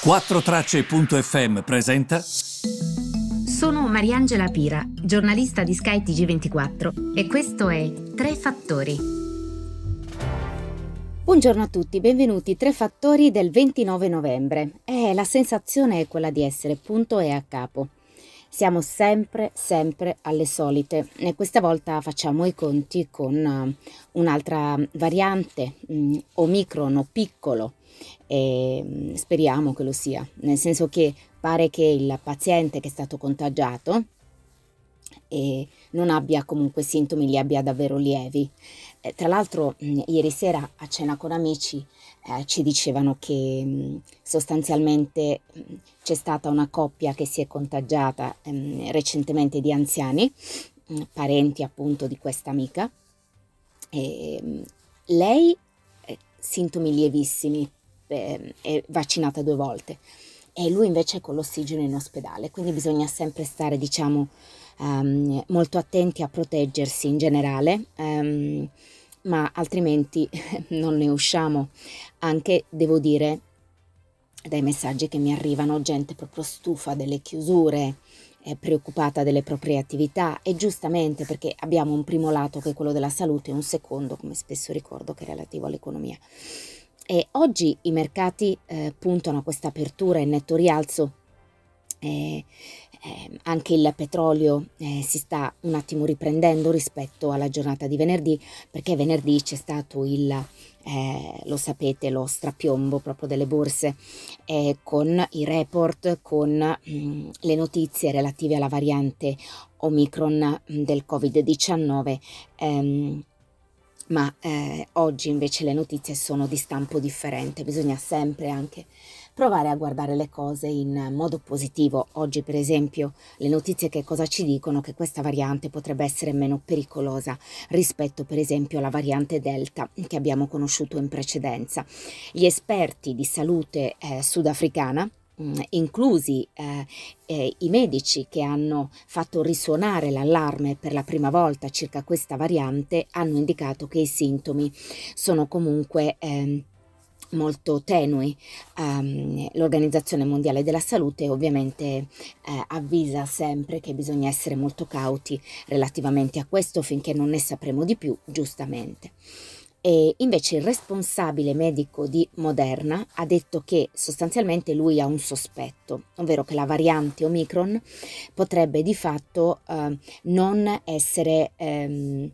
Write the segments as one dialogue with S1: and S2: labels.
S1: 4Tracce.fm presenta.
S2: Sono Mariangela Pira, giornalista di Sky TG24 e questo è Tre Fattori.
S3: Buongiorno a tutti, benvenuti Tre Fattori del 29 novembre. Eh, la sensazione è quella di essere punto e a capo. Siamo sempre, sempre alle solite e questa volta facciamo i conti con uh, un'altra variante, um, Omicron o piccolo, e mm, speriamo che lo sia, nel senso che pare che il paziente che è stato contagiato e non abbia comunque sintomi, li abbia davvero lievi. Eh, tra l'altro, mh, mm, ieri sera a cena con amici eh, ci dicevano che mh, mm, sostanzialmente mh, c'è stata una coppia che si è contagiata recentemente di anziani, parenti appunto di questa amica. E, lei eh, sintomi lievissimi, eh, è vaccinata due volte e lui invece è con l'ossigeno in ospedale, quindi bisogna sempre stare, diciamo, um, molto attenti a proteggersi in generale, um, ma altrimenti non ne usciamo. Anche, devo dire, dai messaggi che mi arrivano, gente proprio stufa delle chiusure, preoccupata delle proprie attività e giustamente perché abbiamo un primo lato che è quello della salute e un secondo, come spesso ricordo, che è relativo all'economia. E oggi i mercati eh, puntano a questa apertura in netto rialzo. Eh, eh, anche il petrolio eh, si sta un attimo riprendendo rispetto alla giornata di venerdì, perché venerdì c'è stato il, eh, lo sapete, lo strapiombo proprio delle borse eh, con i report, con mh, mm, le notizie relative alla variante Omicron mm, del Covid-19. Ehm, ma eh, oggi invece le notizie sono di stampo differente, bisogna sempre anche provare a guardare le cose in modo positivo. Oggi per esempio le notizie che cosa ci dicono? Che questa variante potrebbe essere meno pericolosa rispetto per esempio alla variante Delta che abbiamo conosciuto in precedenza. Gli esperti di salute eh, sudafricana Mm, inclusi eh, eh, i medici che hanno fatto risuonare l'allarme per la prima volta circa questa variante, hanno indicato che i sintomi sono comunque eh, molto tenui. Um, L'Organizzazione Mondiale della Salute ovviamente eh, avvisa sempre che bisogna essere molto cauti relativamente a questo finché non ne sapremo di più, giustamente. E invece il responsabile medico di Moderna ha detto che sostanzialmente lui ha un sospetto, ovvero che la variante Omicron potrebbe di fatto eh, non essere ehm,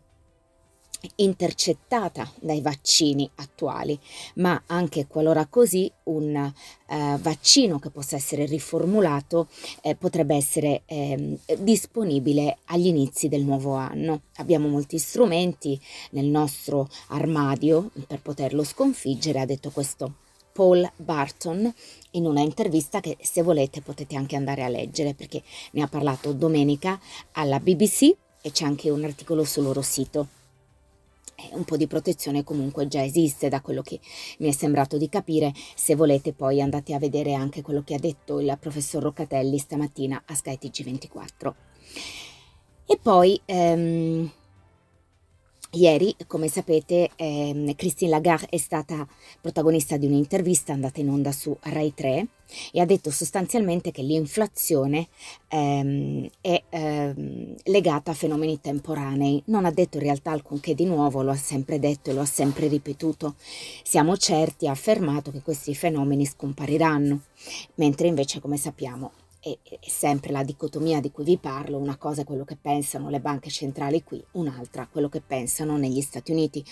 S3: intercettata dai vaccini attuali, ma anche qualora così un eh, vaccino che possa essere riformulato eh, potrebbe essere eh, disponibile agli inizi del nuovo anno. Abbiamo molti strumenti nel nostro armadio per poterlo sconfiggere, ha detto questo Paul Barton in una intervista che se volete potete anche andare a leggere perché ne ha parlato domenica alla BBC e c'è anche un articolo sul loro sito un po' di protezione comunque già esiste da quello che mi è sembrato di capire. Se volete poi andate a vedere anche quello che ha detto il professor Roccatelli stamattina a Sky TG24. E poi ehm, Ieri, come sapete, ehm, Christine Lagarde è stata protagonista di un'intervista andata in onda su Rai 3 e ha detto sostanzialmente che l'inflazione ehm, è ehm, legata a fenomeni temporanei. Non ha detto in realtà alcunché di nuovo, lo ha sempre detto e lo ha sempre ripetuto. Siamo certi, ha affermato che questi fenomeni scompariranno, mentre invece, come sappiamo, è, è sempre la dicotomia di cui vi parlo, una cosa è quello che pensano le banche centrali qui, un'altra quello che pensano negli Stati Uniti.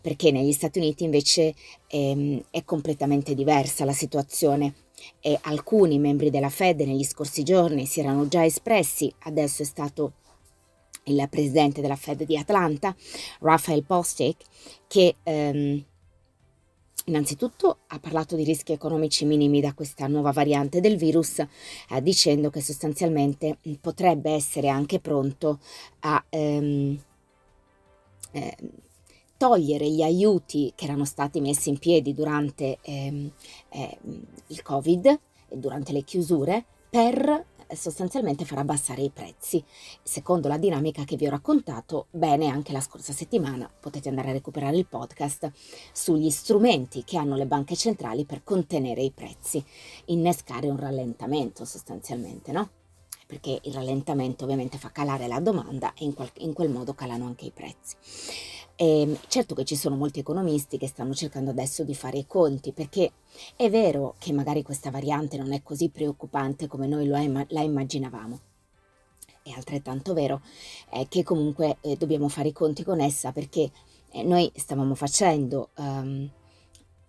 S3: Perché negli Stati Uniti invece ehm, è completamente diversa la situazione. E alcuni membri della Fed negli scorsi giorni si erano già espressi, adesso è stato il presidente della Fed di Atlanta, Raphael Postic, che ehm, Innanzitutto ha parlato di rischi economici minimi da questa nuova variante del virus, eh, dicendo che sostanzialmente mm, potrebbe essere anche pronto a ehm, eh, togliere gli aiuti che erano stati messi in piedi durante ehm, eh, il Covid e durante le chiusure per sostanzialmente far abbassare i prezzi. Secondo la dinamica che vi ho raccontato bene anche la scorsa settimana, potete andare a recuperare il podcast sugli strumenti che hanno le banche centrali per contenere i prezzi, innescare un rallentamento sostanzialmente, no? Perché il rallentamento ovviamente fa calare la domanda e in quel modo calano anche i prezzi. E ehm, certo che ci sono molti economisti che stanno cercando adesso di fare i conti, perché è vero che magari questa variante non è così preoccupante come noi la immaginavamo. È altrettanto vero eh, che comunque eh, dobbiamo fare i conti con essa perché eh, noi stavamo facendo um,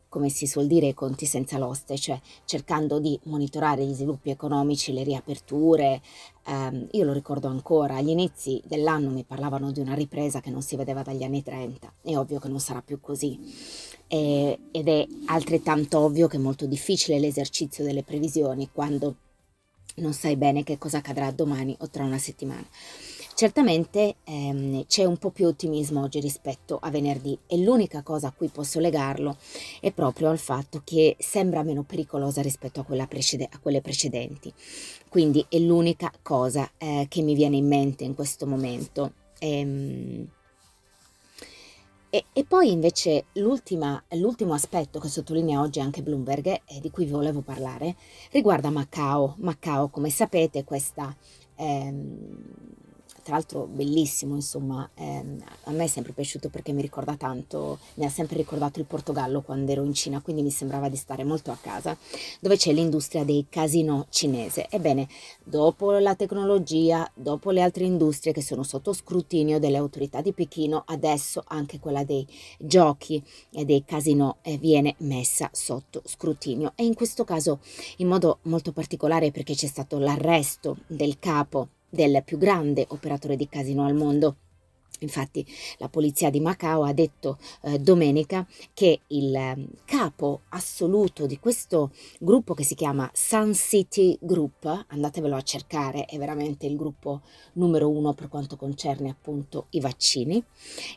S3: come si suol dire, i conti senza l'oste, cioè cercando di monitorare gli sviluppi economici, le riaperture. Eh, io lo ricordo ancora, agli inizi dell'anno mi parlavano di una ripresa che non si vedeva dagli anni 30, è ovvio che non sarà più così. E, ed è altrettanto ovvio che è molto difficile l'esercizio delle previsioni quando non sai bene che cosa accadrà domani o tra una settimana. Certamente ehm, c'è un po' più ottimismo oggi rispetto a venerdì e l'unica cosa a cui posso legarlo è proprio al fatto che sembra meno pericolosa rispetto a, precede- a quelle precedenti. Quindi è l'unica cosa eh, che mi viene in mente in questo momento. Ehm, e, e, poi invece l'ultimo aspetto che sottolinea oggi anche Bloomberg e di cui vi volevo parlare riguarda Macao. Macao, come sapete, questa ehm, tra l'altro bellissimo, insomma, ehm, a me è sempre piaciuto perché mi ricorda tanto, mi ha sempre ricordato il Portogallo quando ero in Cina, quindi mi sembrava di stare molto a casa, dove c'è l'industria dei casino cinese. Ebbene, dopo la tecnologia, dopo le altre industrie che sono sotto scrutinio delle autorità di Pechino, adesso anche quella dei giochi e dei casino eh, viene messa sotto scrutinio e in questo caso in modo molto particolare perché c'è stato l'arresto del capo del più grande operatore di casino al mondo. Infatti la polizia di Macao ha detto eh, domenica che il eh, capo assoluto di questo gruppo che si chiama Sun City Group, andatevelo a cercare, è veramente il gruppo numero uno per quanto concerne appunto i vaccini,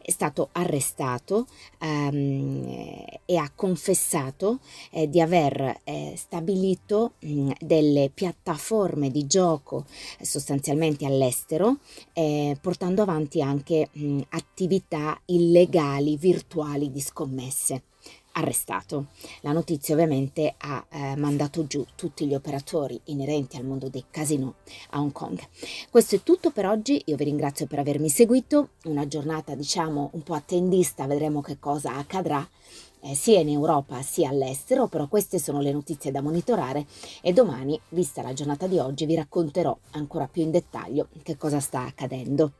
S3: è stato arrestato ehm, e ha confessato eh, di aver eh, stabilito mh, delle piattaforme di gioco eh, sostanzialmente all'estero, eh, portando avanti anche mh, attività illegali virtuali di scommesse. Arrestato. La notizia ovviamente ha eh, mandato giù tutti gli operatori inerenti al mondo dei casino a Hong Kong. Questo è tutto per oggi, io vi ringrazio per avermi seguito, una giornata diciamo un po' attendista, vedremo che cosa accadrà eh, sia in Europa sia all'estero, però queste sono le notizie da monitorare e domani, vista la giornata di oggi, vi racconterò ancora più in dettaglio che cosa sta accadendo.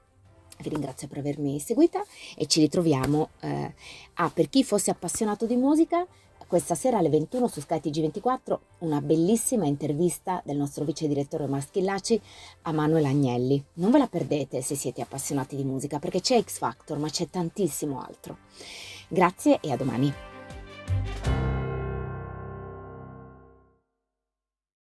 S3: Vi ringrazio per avermi seguita e ci ritroviamo eh, a per chi fosse appassionato di musica questa sera alle 21 su Sky TG24 una bellissima intervista del nostro vice direttore Omar Schillaci a Manuel Agnelli. Non ve la perdete se siete appassionati di musica perché c'è X Factor ma c'è tantissimo altro. Grazie e a domani.